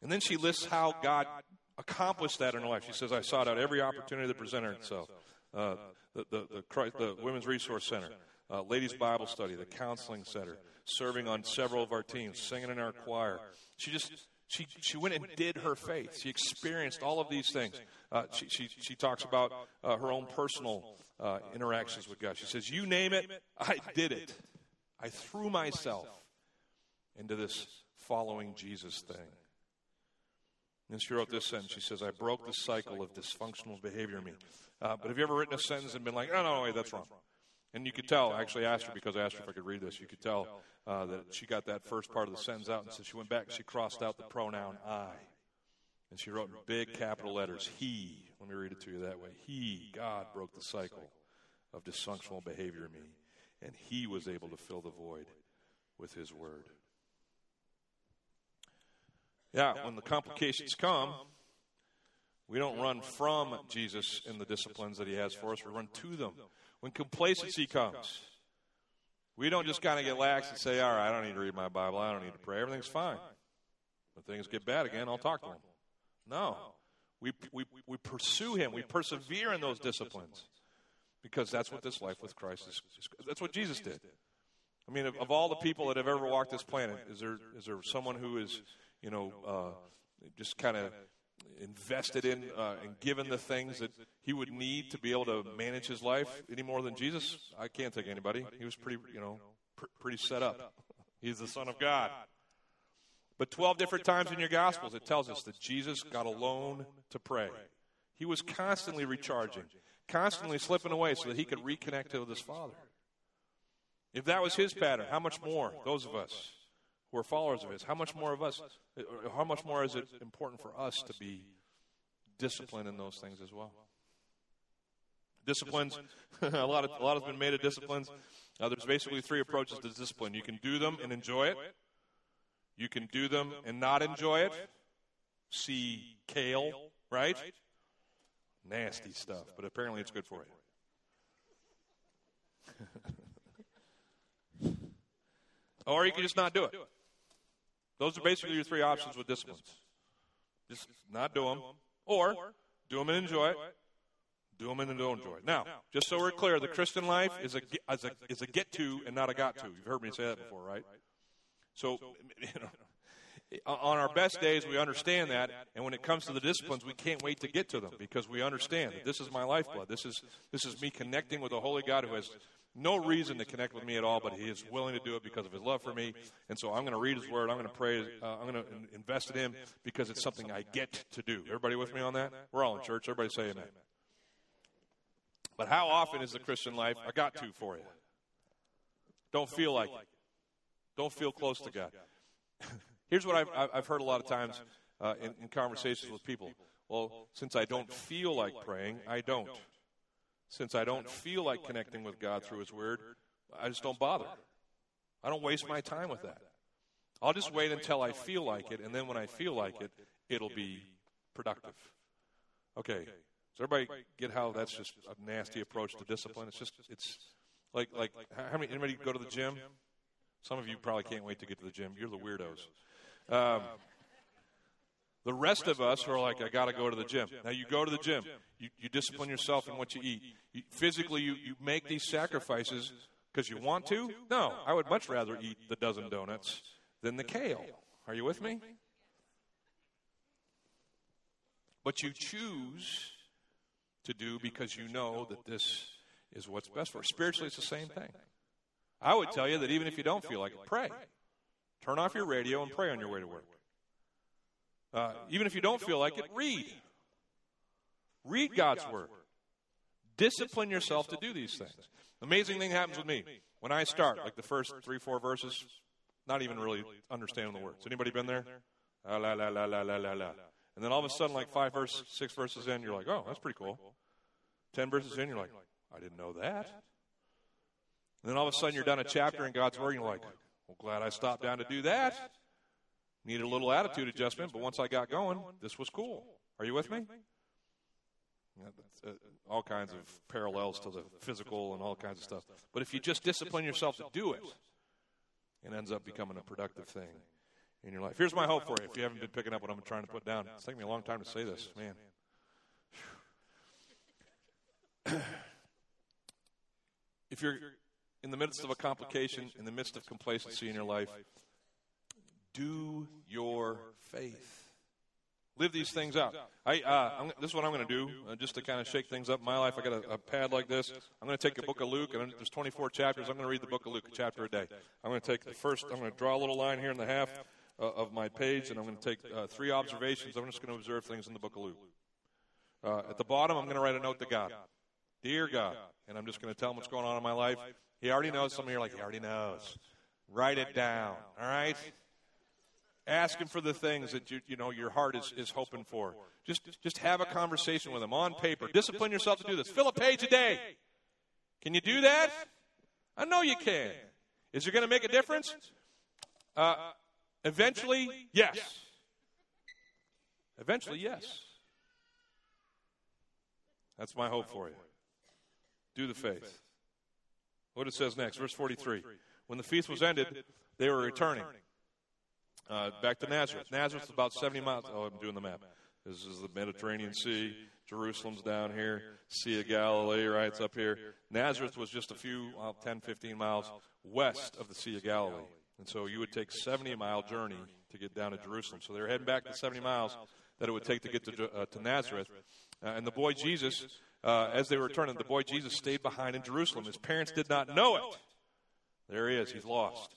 And then she lists how God accomplished that in her life. She says, I sought out every opportunity that presented itself. Uh, the, the, the, Christ, the, Women's Resource Center, uh, Ladies Bible Study, the Counseling Center, serving on several of our teams, singing in our choir. She just, she, she went and did her faith. She experienced all of these things. Uh, she, she, she talks about uh, her own personal uh, interactions with God. She says, You name it, I did it. I threw myself into this following Jesus thing. And she wrote this sentence. She says, I broke the cycle of dysfunctional behavior in me. Uh, but have you ever written a sentence and been like, oh, no, wait, that's wrong? And you could tell, I actually asked her because I asked her if I could read this. You could tell uh, that she got that first part of the sentence out. And so she went back and she crossed out the pronoun I. And she wrote in big capital letters, He. Let me read it to you that way. He, God, broke the cycle of dysfunctional behavior in me. And He was able to fill the void with His Word. Yeah, when the complications come, we don't run from Jesus in the disciplines that he has for us, we run to them. When complacency comes, we don't just kind of get lax and say, all right, I don't need to read my Bible, I don't need to pray, everything's fine. When things get bad again, I'll talk to him. No. We, we, we pursue him, we persevere in those disciplines because that's what this life with Christ is. That's what Jesus did. I mean, of, of all the people that have ever walked this planet, is there, is there someone who is you know, uh, just kind of invested in uh, and given the things that he would need to be able to manage his life any more than Jesus? I can't think anybody. He was pretty, you know, pr- pretty set up. He's the Son of God. But 12 different times in your Gospels, it tells us that Jesus got alone to pray. He was constantly recharging, constantly slipping away so that he could reconnect with his Father. If that was his pattern, how much more, those of us who are followers of His, how much more of us, how much more is it important for us to be disciplined in those things as well? Disciplines, a lot of a lot has been made of disciplines. Uh, there's basically three approaches to discipline. You can do them and enjoy it. You can do them and not enjoy it. See kale, right? Nasty stuff, but apparently it's good for you. or you can just not do it. Those are basically your three options with disciplines. Just not do them, or do them and enjoy it. Do them and don't enjoy it. Now, just so we're clear, the Christian life is a, is a, is a get to and not a got to. You've heard me say that before, right? So, you know, on our best days, we understand that, and when it comes to the disciplines, we can't wait to get to them because we understand that this is my lifeblood. This is this is me connecting with a holy God who has no reason to connect with me at all, but he is willing to do it because of his love for me. And so I'm going to read his word. I'm going to pray. Uh, I'm going to invest in him because it's something I get to do. Everybody with me on that? We're all in church. Everybody say amen. But how often is the Christian life I got to for you? Don't feel like it. Don't feel close to God. Here's what I've, I've heard a lot of times uh, in, in conversations with people. Well, since I don't feel like praying, I don't. Since I don't feel like connecting with God through His Word, I just don't bother. I don't waste my time with that. I'll just wait until I feel like it, and then when I feel like it, it'll be productive. Okay, does everybody get how that's just a nasty approach to discipline? It's just, it's like, like, how many, anybody go to the gym? Some of you probably can't wait to get to the gym. You're the weirdos. Um, the rest of us are like, I got to go to the gym. Now, you go to the gym, you, you discipline yourself in what you eat. You, physically, you, you make these sacrifices because you want to? No, I would much rather eat the dozen donuts than the kale. Are you with me? But you choose to do because you know that this is what's best for. you. Spiritually, it's the same thing. I would tell you that even if you don't feel like it, pray. Turn off your radio and pray on your way to work. Uh, even if you don't feel like it, read. Read God's Word. Discipline yourself to do these things. Amazing thing happens with me. When I start, like the first three, four verses, not even really understanding the words. Anybody been there? Ah, la, la, la, la, la, la, la. And then all of a sudden, like five verses, six verses in, you're like, oh, that's pretty cool. Ten verses in, you're like, I didn't know that. And then all of a sudden, you're done a chapter in God's Word, and you're like, well, glad I stopped down to do that. Needed a little attitude adjustment, but once I got going, this was cool. Are you with me? Uh, all kinds of parallels to the physical and all kinds of stuff. But if you just discipline yourself to do it, it ends up becoming a productive thing in your life. Here's my hope for you if you haven't been picking up what I'm trying to put down. It's taken me a long time to say this, man. if you're in the midst of a complication, in the midst of complacency in your life, do your faith. Live these things out. I, uh, this is what I'm going to do, uh, just to kind of shake things up in my life. I got a, a pad like this. I'm going to take the book of Luke, and there's 24 chapters. I'm going to read the book of Luke, a chapter a day. I'm going to take the first. I'm going to draw a little line here in the half uh, of my page, and I'm going to take uh, three observations. I'm just going to observe things in the book of Luke. Uh, at the bottom, I'm going to write a note to God, dear God, and I'm just going to tell him what's going on in my life. He already knows. Some of you are like, he already knows. Write it down. All right. Ask him for the things that you, you know your heart is, is hoping for. Just, just have a conversation with him on paper. Discipline yourself to do this. Fill a page a day. Can you do that? I know you can. Is it going to make a difference? Uh, eventually, yes. Eventually, yes. That's my hope for you. Do the faith. What it says next, verse 43. When the feast was ended, they were returning. Uh, back to Nazareth. Nazareth's about 70 miles. Oh, I'm doing the map. This is the Mediterranean Sea. Jerusalem's down here. Sea of Galilee, right? It's up here. Nazareth was just a few, well, 10, 15 miles west of the Sea of Galilee. And so you would take 70 mile journey to get down to Jerusalem. So they were heading back the 70 miles that it would take to get to, uh, to Nazareth. Uh, and the boy Jesus, uh, as they were returning, the boy Jesus stayed behind in Jerusalem. His parents did not know it. There he is. He's lost.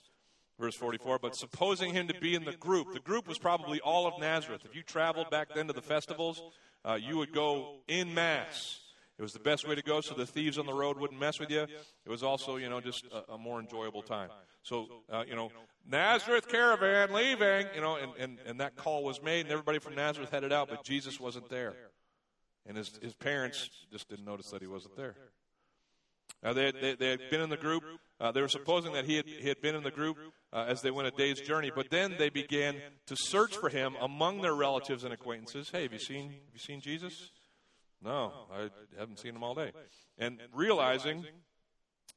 Verse 44, but supposing him to be in the group, the group was probably all of Nazareth. If you traveled back then to the festivals, uh, you would go in mass. It was the best way to go so the thieves on the road wouldn't mess with you. It was also, you know, just a, a more enjoyable time. So, uh, you know, Nazareth caravan leaving, you know, and, and, and that call was made, and everybody from Nazareth headed out, but Jesus wasn't there. And his, his parents just didn't notice that he wasn't there. Now, they had, they, they had been in the group. Uh, they were supposing that he had, he had been in the group uh, as they went a day's journey, but then they began to search for him among their relatives and acquaintances. Hey, have you seen, have you seen Jesus? No, I haven't seen him all day. And realizing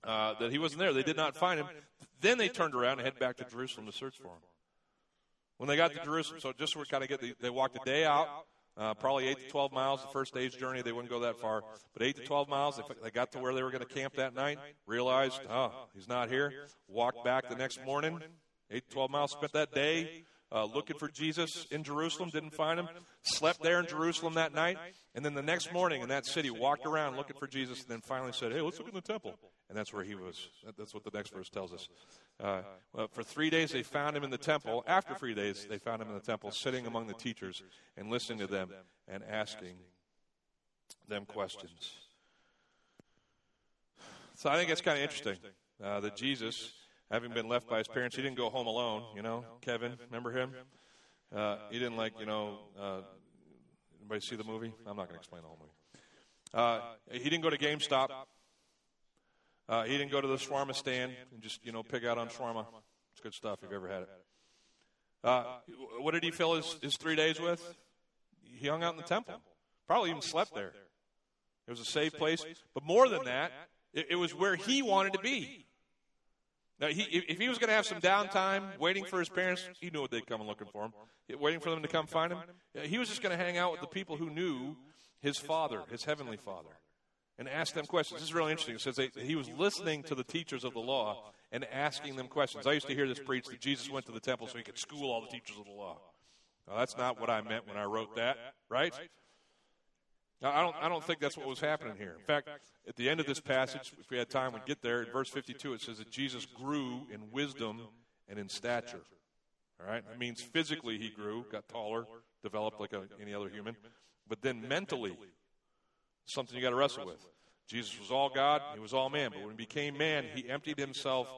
uh, that he wasn't there, they did not find him. Then they turned around and headed back to Jerusalem to search for him. When they got to Jerusalem, so just to kind of get the, they walked a day out, uh, probably 8 to 12 miles. The first day's journey, they wouldn't go that far. But 8 to 12 miles, they, they got to where they were going to camp that night, realized, oh, he's not here. Walked back the next morning, 8 to 12 miles, spent that day uh, looking for Jesus in Jerusalem, didn't find him. Slept there in Jerusalem that night. And then the next morning in that city, walked around looking for Jesus, and then finally said, hey, let's look in the temple. And that's where he was. That's what the next verse tells us. Uh, well, for three days, they found him in the temple. After three days, they found him in the temple, sitting among the teachers and listening to them and asking them questions. So I think it's kind of interesting uh, that Jesus, having been left by his parents, he didn't go home alone. You know, Kevin, remember him? Uh, he didn't like, you know, uh, anybody see the movie? I'm not going to explain the whole movie. Uh, he didn't go to GameStop. Uh, he didn't go to the shawarma stand and just, you know, pick out on shawarma. It's good stuff if you've ever had it. Uh, what did he fill his, his three days with? He hung out in the temple. Probably even slept there. It was a safe place. But more than that, it, it was where he wanted to be. Now, he, if he was going to have some downtime waiting for his parents, he knew what they'd come looking for him, waiting for them to come find him. He was just going to hang out with the people who knew his father, his heavenly father and ask them questions. This is really interesting. It says that he was listening to the teachers of the law and asking them questions. I used to hear this preached that Jesus went to the temple so he could school all the teachers of the law. Well, that's not what I meant when I wrote that, right? Now, I don't, I don't think that's what was happening here. In fact, at the end of this passage, if we had time, we'd get there. In verse 52, it says that Jesus grew in wisdom and in stature. All right? That means physically he grew, got taller, developed like a, any other human. But then mentally, something you got to wrestle with. Jesus was all God, he was all man. But when he became man, he emptied himself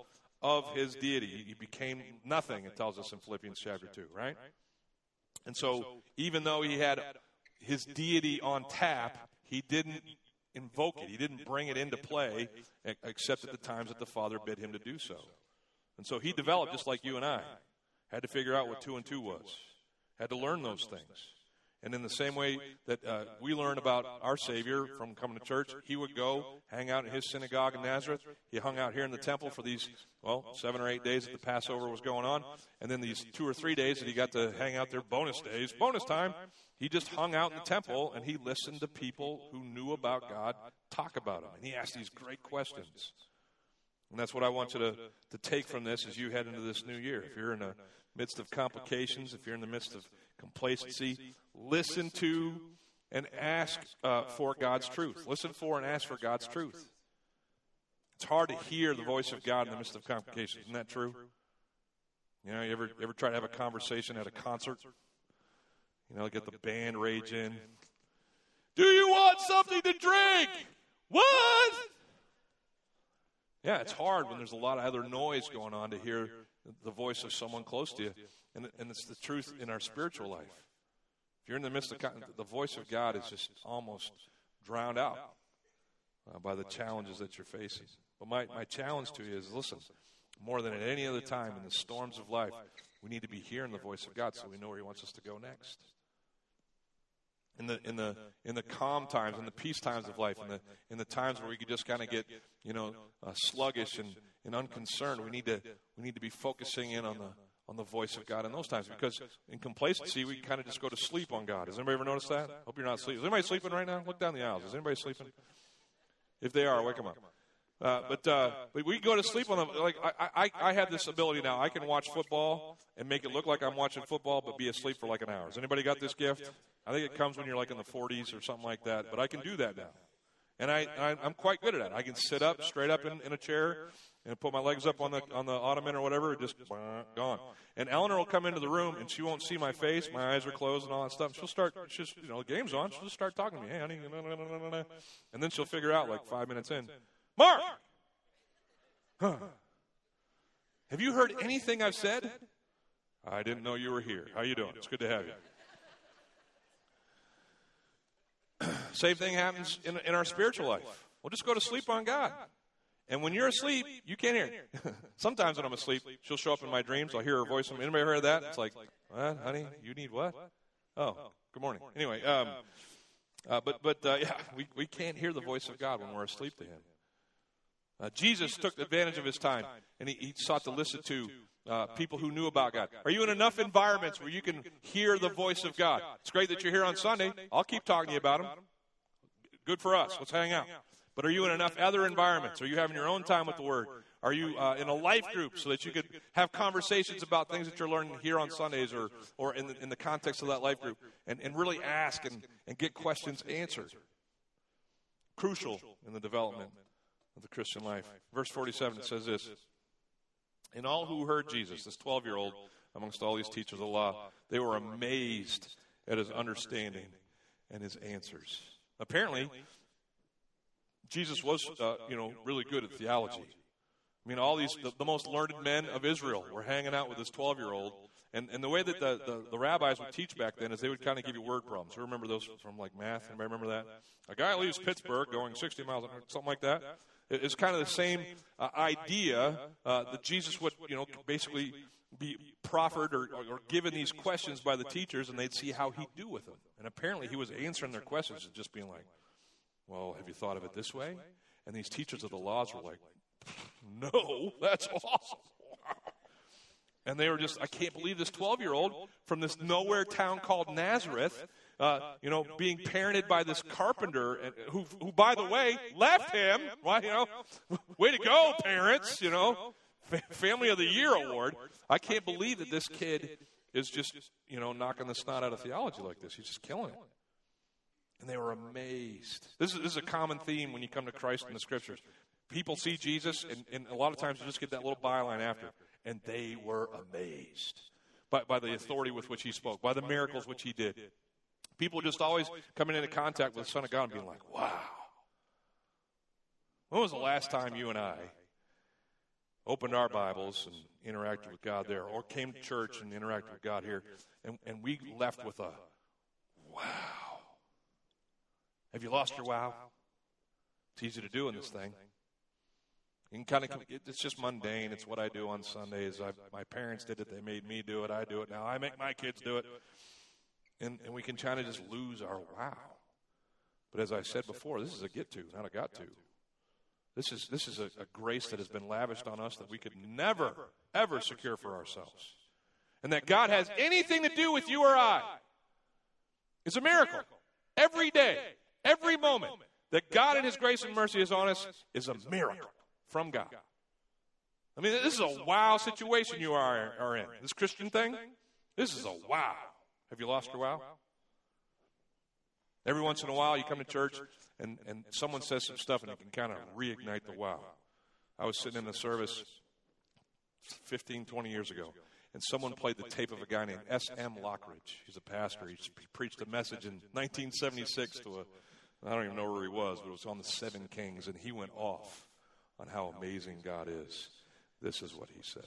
of his deity. He became nothing, it tells us in Philippians chapter 2, right? And so, even though he had his deity on tap, he didn't invoke it. He didn't bring it into play except at the times that the Father bid him to do so. And so he developed just like you and I. Had to figure out what two and two was. Had to learn those things. And in the same way that uh, we learn about our Savior from coming to church, he would go hang out in his synagogue in Nazareth. He hung out here in the temple for these, well, seven or eight days that the Passover was going on. And then these two or three days that he got to hang out there, bonus days, bonus time, he just hung out in the temple and he listened to people who knew about God talk about him. And he asked these great questions. And that's what I want you to, to take from this as you head into this new year. If you're in the midst of complications, if you're in the midst of complacency, listen to and ask uh, for God's truth. Listen for and ask for God's truth. It's hard to hear the voice of God in the midst of complications. Isn't that true? You know, you ever ever try to have a conversation at a concert? You know, get the band raging. Do you want something to drink? What? Yeah, it's hard when there's a lot of other noise going on to hear the voice of someone close to you. And, and it's the truth in our spiritual life. If you're in the midst of the voice of God is just almost drowned out uh, by the challenges that you're facing. But my, my challenge to you is listen, more than at any other time in the storms of life, we need to be hearing the voice of God so we know where He wants us to go next. In the in the in the calm times, in the peace times of life, in the in the times where we could just kind of get you know uh, sluggish and, and unconcerned, we need to we need to be focusing in on the on the voice of God in those times. Because in complacency, we kind of just go to sleep on God. Has anybody ever noticed that? Hope you're not sleeping. Is anybody sleeping right now? Look down the aisles. Is anybody sleeping? If they are, wake them up. Uh, but uh, but we go to sleep on them. Like I, I I have this ability now. I can watch football and make it look like I'm watching football, but be asleep for like an hour. Has anybody got this gift? I think it comes when you're like in the 40s or something like that. But I can do that now, and I, I am quite good at it. I can sit up straight up in, in a chair and put my legs up on the on the ottoman or whatever, just gone. And Eleanor will come into the room and she won't see my face, my eyes are closed and all that stuff. She'll start, she's you know, the game's on. She'll just start talking to me, hey honey, and then she'll figure out like five minutes in, Mark, huh. have you heard anything I've said? I didn't know you were here. How you doing? It's good to have you. Same thing happens in, in our spiritual life. We'll just go to sleep on God. And when you're asleep, you can't hear. Sometimes when I'm asleep, she'll show up in my dreams. I'll hear her voice. Anybody heard of that? It's like, what, honey? You need what? Oh, good morning. Anyway, um, uh, but but uh, yeah, we we can't hear the voice of God when we're asleep to Him. Uh, Jesus took advantage of his time, and he, he sought to listen to uh, people who knew about God. Are you in enough environments where you can hear the voice of God? It's great that you're here on Sunday. I'll keep talking to you about Him. Good for us. Let's hang out. But are you in enough other environments? Are you having your own time with the Word? Are you uh, in a life group so that you could have conversations about things that you're learning here on Sundays or, or in, the, in the context of that life group and, and really ask and, and get questions answered? Crucial in the development of the Christian life. Verse 47, it says this And all who heard Jesus, this 12 year old, amongst all these teachers of the law, they were amazed at his understanding and his answers. Apparently, Jesus was, uh, you know, really good at theology. I mean, all these, the, the most learned men of Israel were hanging out with this 12 year old. And, and the way that the, the, the, rabbis would teach back then is they would kind of give you word problems. You remember those from like math? Anybody remember that? A guy leaves Pittsburgh going 60 miles, something like that. It's kind of the same uh, idea uh, that Jesus would, you know, basically be proffered or, or, given these questions by the teachers, and they'd see how he'd do with them. And apparently, he was answering their questions and just being like, well, have you thought of it this way? And these teachers of the laws were like, no, that's awesome. and they were just, I can't believe this 12 year old from this nowhere town called Nazareth, uh, you know, being parented by this carpenter who, who, by the way, left him. Why, you know, way to go, parents, you know, Family of the Year award. I can't believe that this kid is just, you know, knocking the snot out of theology like this. He's just killing it. And they were amazed. This is, this is a common theme when you come to Christ in the scriptures. People see Jesus, and, and a lot of times you just get that little byline after, and they were amazed by, by the authority with which he spoke, by the miracles which he did. People just always coming into contact with the Son of God and being like, wow. When was the last time you and I opened our Bibles and interacted with God there, or came to church and interacted with God here, and, and we left with a wow? Have you lost your wow? It's easy to do in this thing. You can kind of, it's just mundane. It's what I do on Sundays. I, my parents did it. They made me do it. I do it now. I make my kids do it. And, and we can kind of just lose our wow. But as I said before, this is a get to, not a got to. This is, this is a, a grace that has been lavished on us that we could never, ever secure for ourselves. And that God has anything to do with you or I. It's a miracle. Every day, every moment that God in His grace and mercy is on us is a miracle from God. I mean, this is a wow situation you are, are in. This Christian thing, this is a wow. Have you lost your wow? Every once in a while, you come to church and, and someone says some stuff and it can kind of reignite the wow. I was sitting in a service 15, 20 years ago, and someone played the tape of a guy named S.M. Lockridge. He's a pastor. He preached a message in 1976 to a, I don't even know where he was, but it was on the Seven Kings, and he went off on how amazing God is. This is what he said.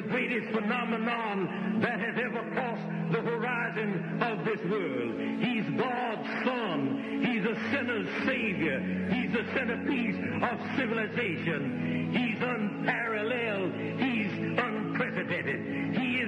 The greatest phenomenon that has ever crossed the horizon of this world. He's God's Son. He's a sinner's Savior. He's the centerpiece of civilization. He's unparalleled. He's unprecedented.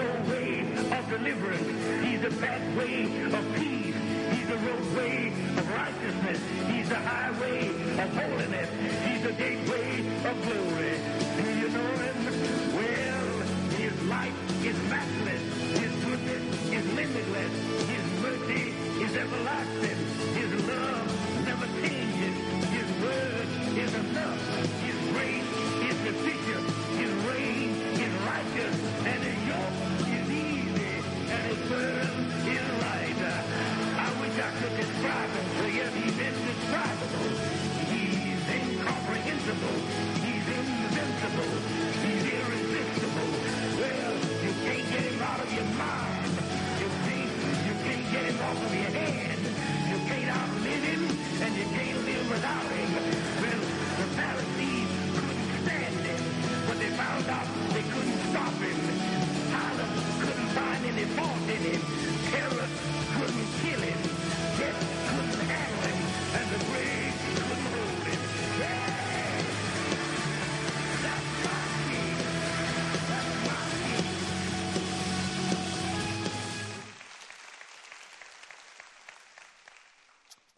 Doorway of deliverance. He's the pathway of peace. He's the roadway of righteousness. He's the highway of holiness. He's the gateway of glory. Do you know him? Well, his light is matchless. His goodness is limitless. His mercy is everlasting. His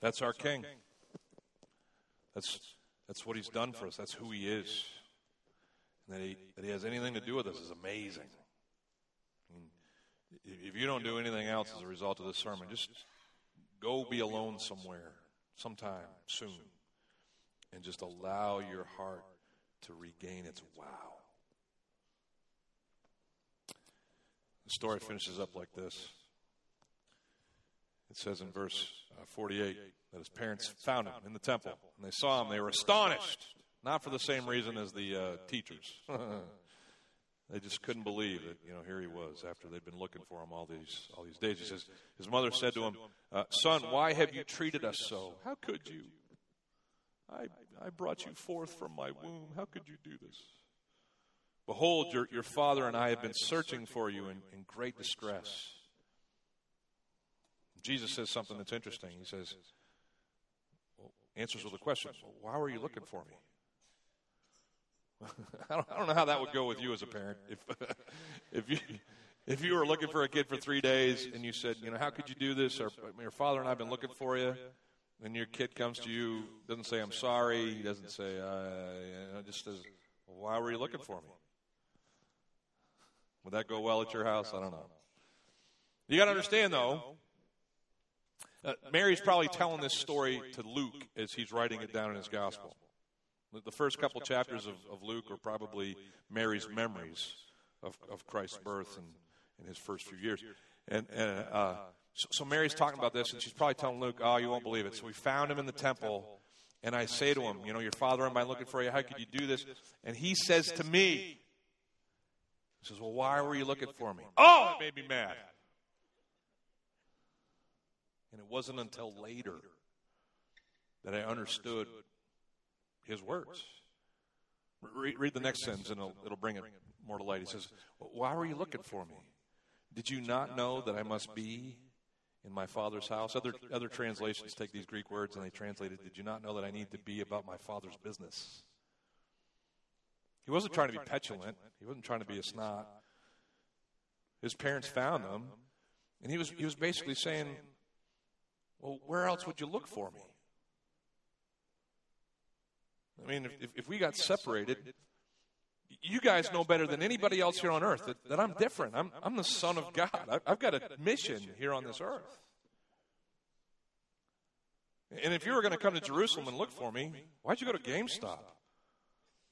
That's our King. That's, that's what He's done for us. That's who He is. And that He, that he has anything to do with us is amazing. I mean, if you don't do anything else as a result of this sermon, just go be alone somewhere, sometime soon, and just allow your heart to regain its wow. The story finishes up like this. It says in verse uh, 48 that his parents found him in the temple, and they saw him. They were astonished, not for the same reason as the uh, teachers. they just couldn't believe that you know here he was after they'd been looking for him all these all these days. He says his mother said to him, uh, "Son, why have you treated us so? How could you? I I brought you forth from my womb. How could you do this?" Behold, your, your father and I have been searching for you in, in great distress. Jesus says something that's interesting. He says, answers with a question Why were you looking for me? I, don't, I don't know how that would go with you as a parent. If, if, you, if you were looking for a kid for three days and you said, you know, how could you do this? Or your father and I have been looking for you. And your kid comes to you, doesn't say, I'm sorry. He doesn't say, uh, just says, why were you looking for me? Would that go well at your house? I don't know. You got to understand, though, uh, Mary's probably telling this story to Luke as he's writing it down in his gospel. The first couple chapters of, of Luke are probably Mary's memories of, of Christ's birth and, in his first few years. And, and uh, so, so Mary's talking about this, and she's probably telling Luke, Oh, you won't believe it. So we found him in the temple, and I say to him, You know, your father and I looking for you. How could you do this? And he says to me, He says, Well, why were you looking for me? Oh, it made me mad. And it wasn't until later that I understood his words. Read, read the next sentence and it'll, it'll bring it more to light. He says, Why were you looking for me? Did you not know that I must be in my father's house? Other, other translations take these Greek words and they translate it, Did you not know that I need to be about my father's business? He wasn't trying to be petulant, he wasn't trying to be a snot. His parents found him, and he was, he was basically saying, well, where else would you look for me? I mean, if, if we got separated, you guys know better than anybody else here on earth that, that I'm different. I'm, I'm the Son of God. I've got a mission here on this earth. And if you were going to come to Jerusalem and look for me, why'd you go to GameStop?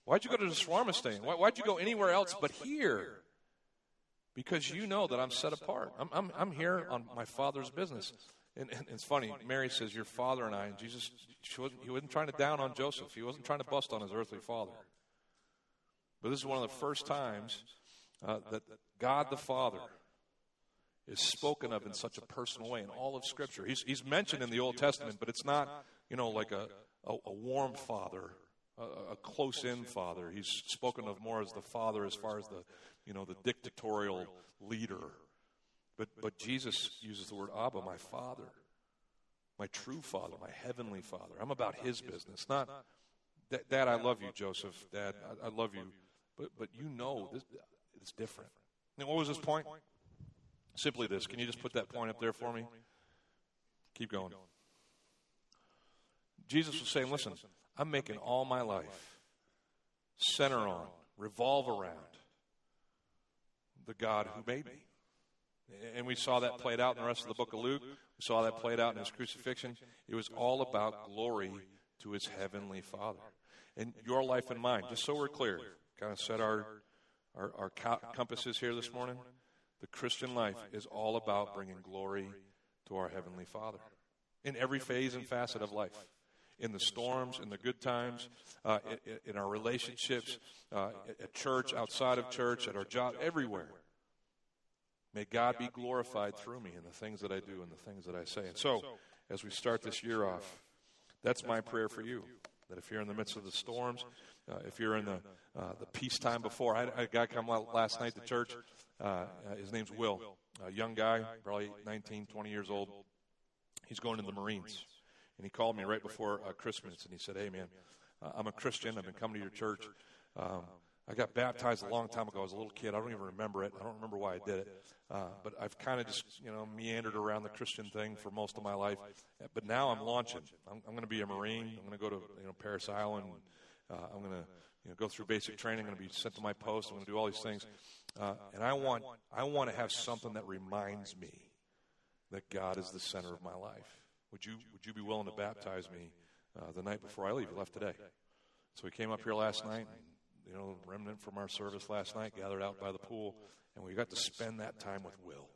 Why'd you go to the shawarma stand? Why, why'd you go anywhere else but here? Because you know that I'm set apart. I'm, I'm, I'm here on my Father's business. And, and, it's funny, Mary says, Your father and I, and Jesus, wasn't, he wasn't trying to down on Joseph. He wasn't trying to bust on his earthly father. But this is one of the first times uh, that God the Father is spoken of in such a personal way in all of Scripture. He's, he's mentioned in the Old Testament, but it's not, you know, like a, a, a warm father, a, a close in father. He's spoken of more as the father as far as the, you know, the dictatorial leader but, but Jesus uses the word Abba, my Father, my true Father, my heavenly Father. I'm about His business, not, Dad, I love you, Joseph. Dad, I, I love you. But, but you know this, it's different. And what was his point? Simply this. Can you just put that point up there for me? Keep going. Jesus was saying, listen, I'm making all my life center on, revolve around the God who made me. And we saw that played out in the rest of the book of Luke. We saw that played out in his crucifixion. It was all about glory to his heavenly Father. And your life and mine, just so we're clear, kind of set our, our, our compasses here this morning. The Christian life is all about bringing glory to our Heavenly Father in every phase and facet of life. In the storms, in the good times, uh, in, in, our relationships, uh, at church, outside of church, at our job, everywhere. May God be glorified through me in the things that I do and the things that I say. And so, as we start this year off, that's my prayer for you. That if you're in the midst of the storms, uh, if you're in the uh, the peacetime before, I had a guy come last night to church. Uh, uh, his name's Will, a young guy, probably 19, 20 years old. He's going to the Marines, and he called me right before uh, Christmas, and he said, "Hey, man, uh, I'm a Christian. I've been coming to your church. Um, I got baptized a long time ago. I was a little kid. I don't even remember it. I don't remember why I did it. Uh, but I've kind of just, you know, meandered around the Christian thing for most of my life. But now I'm launching. I'm, I'm going to be a Marine. I'm going to go to, you know, Parris Island. Uh, I'm going to, you know, go through basic training. I'm going to be sent to my post. I'm going to do all these things. Uh, and I want, I want to have something that reminds me that God is the center of my life. Would you, would you be willing to baptize me uh, the night before I leave? You left today. So we came up here last night. And, you know, remnant from our service last night gathered out by the pool, and we got to spend that time with Will.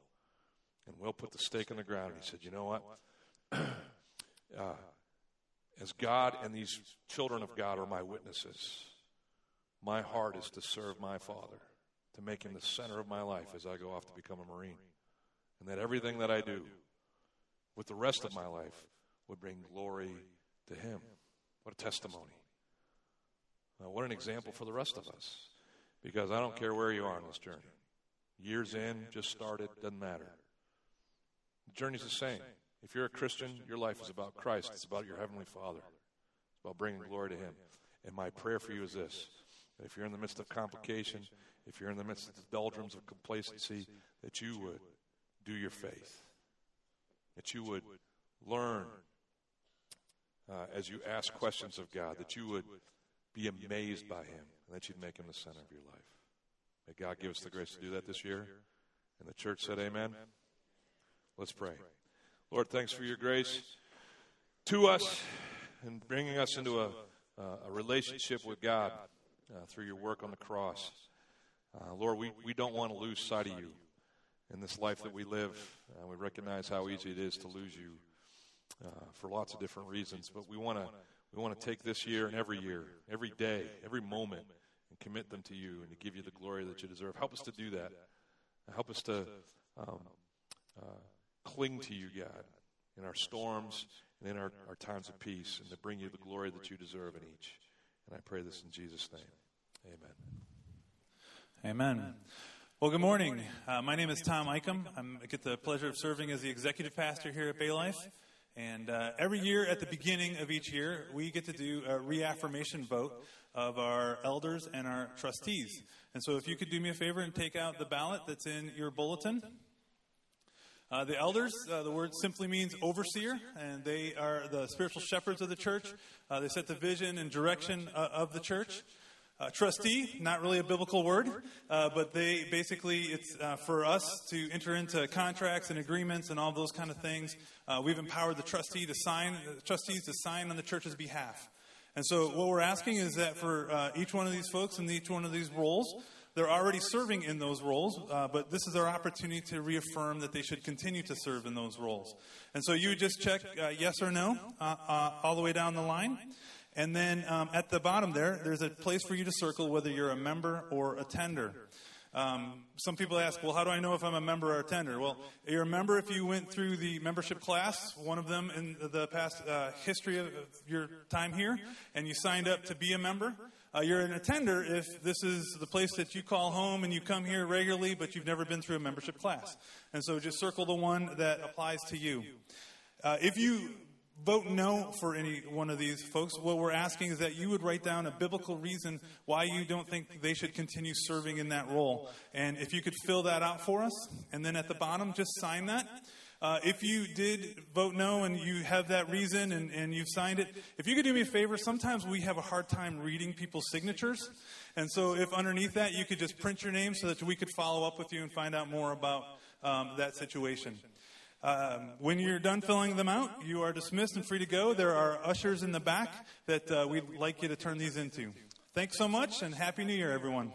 And Will put the stake in the ground, and he said, You know what? uh, as God and these children of God are my witnesses, my heart is to serve my Father, to make him the center of my life as I go off to become a Marine. And that everything that I do with the rest of my life would bring glory to him. What a testimony. Uh, what an example for the rest of us. Because I don't care where you are on this journey. Years in, just started, doesn't matter. The journey's the same. If you're a Christian, your life is about Christ. It's about your Heavenly Father. It's about bringing glory to Him. And my prayer for you is this that if you're in the midst of complication, if you're in the midst of the doldrums of complacency, that you would do your faith. That you would learn uh, as you ask questions of God, that you would be amazed by him, and that you'd make him the center of your life. May God give us the grace to do that this year. And the church said, Amen. Let's pray. Lord, thanks for your grace to us and bringing us into a, a relationship with God uh, through your work on the cross. Uh, Lord, we, we don't want to lose sight of you in this life that we live. Uh, we recognize how easy it is to lose you uh, for lots of different reasons, but we want to we want to take this year and every year, every day, every moment, and commit them to you and to give you the glory that you deserve. Help us to do that. Help us to um, uh, cling to you, God, in our storms and in our, our times of peace, and to bring you the glory that you deserve in each. And I pray this in Jesus' name. Amen. Amen. Well, good morning. Uh, my name is Tom Eichem. I'm, I get the pleasure of serving as the executive pastor here at Bay Life. And uh, every year at the beginning of each year, we get to do a reaffirmation vote of our elders and our trustees. And so if you could do me a favor and take out the ballot that's in your bulletin. Uh, the elders, uh, the word simply means overseer, and they are the spiritual shepherds of the church. Uh, they set the vision and direction uh, of the church. Uh, trustee, not really a biblical word, uh, but they basically, it's uh, for us to enter into contracts and agreements and all those kind of things. Uh, we've empowered the trustee to sign, trustees to sign on the church's behalf. And so what we're asking is that for uh, each one of these folks in each one of these roles, they're already serving in those roles, uh, but this is our opportunity to reaffirm that they should continue to serve in those roles. And so you just check yes or no all the way down the line. And then um, at the bottom there, there's a place for you to circle whether you're a member or a tender. Um, some people ask, well, how do I know if I'm a member or a tender? Well, you're a member if you went through the membership class, one of them in the past uh, history of your time here, and you signed up to be a member. Uh, you're an attender if this is the place that you call home and you come here regularly, but you've never been through a membership class. And so just circle the one that applies to you. Uh, if you vote no for any one of these folks. What we're asking is that you would write down a biblical reason why you don't think they should continue serving in that role. And if you could fill that out for us, and then at the bottom, just sign that. Uh, if you did vote no and you have that reason and, and you've signed it, if you could do me a favor, sometimes we have a hard time reading people's signatures. And so if underneath that you could just print your name so that we could follow up with you and find out more about um, that situation. Um, when you're done filling them out, you are dismissed and free to go. There are ushers in the back that uh, we'd like you to turn these into. Thanks so much, and Happy New Year, everyone.